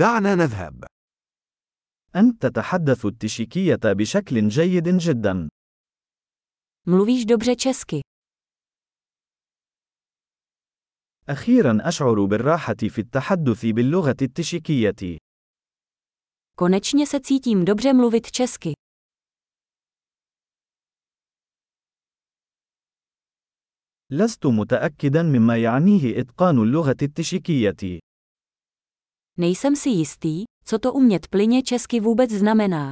دعنا نذهب. أنت تتحدث التشيكية بشكل جيد جدا. Mluvíš dobře česky. أخيرا أشعر بالراحة في التحدث باللغة التشيكية. Konečně se cítím dobře mluvit česky. لست متأكدا مما يعنيه إتقان اللغة التشيكية. Nejsem si jistý, co to umět plyně česky vůbec znamená.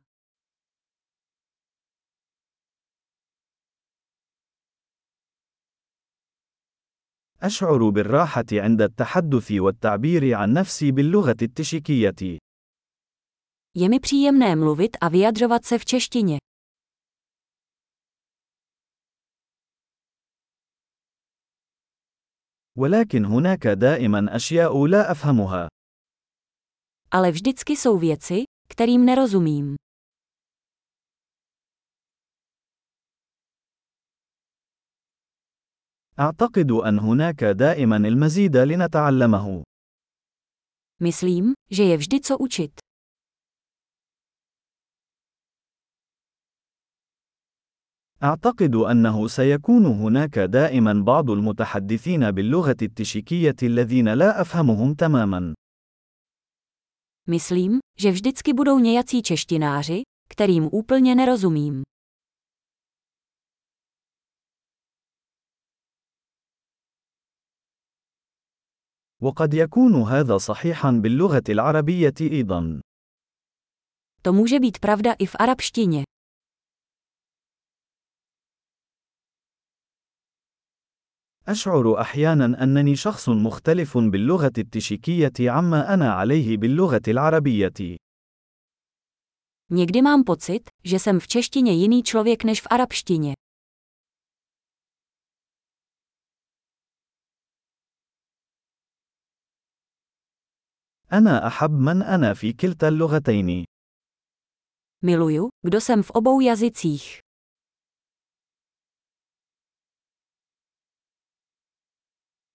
أشعر بالراحة عند التحدث والتعبير عن نفسي باللغة التشيكية. Je mi příjemné mluvit a vyjadřovat se v češtině. ولكن هناك دائما أشياء لا أفهمها. Ale vždycky jsou věci, kterým nerozumím. أعتقد أن هناك دائما المزيد لنتعلمه. Myslím, že je vždy co učit. أعتقد أنه سيكون هناك دائما بعض المتحدثين باللغة التشيكية الذين لا أفهمهم تماما. Myslím, že vždycky budou nějací češtináři, kterým úplně nerozumím. وقد يكون هذا صحيحا باللغة العربية أيضا. To může být pravda i v arabštině. أشعر أحيانا أنني شخص مختلف باللغة التشيكية عما أنا عليه باللغة العربية. Někdy mám pocit, že jsem v češtině jiný člověk než v arabštině. أنا أحب من أنا في كلتا اللغتين. Miluju, kdo jsem v obou jazycích.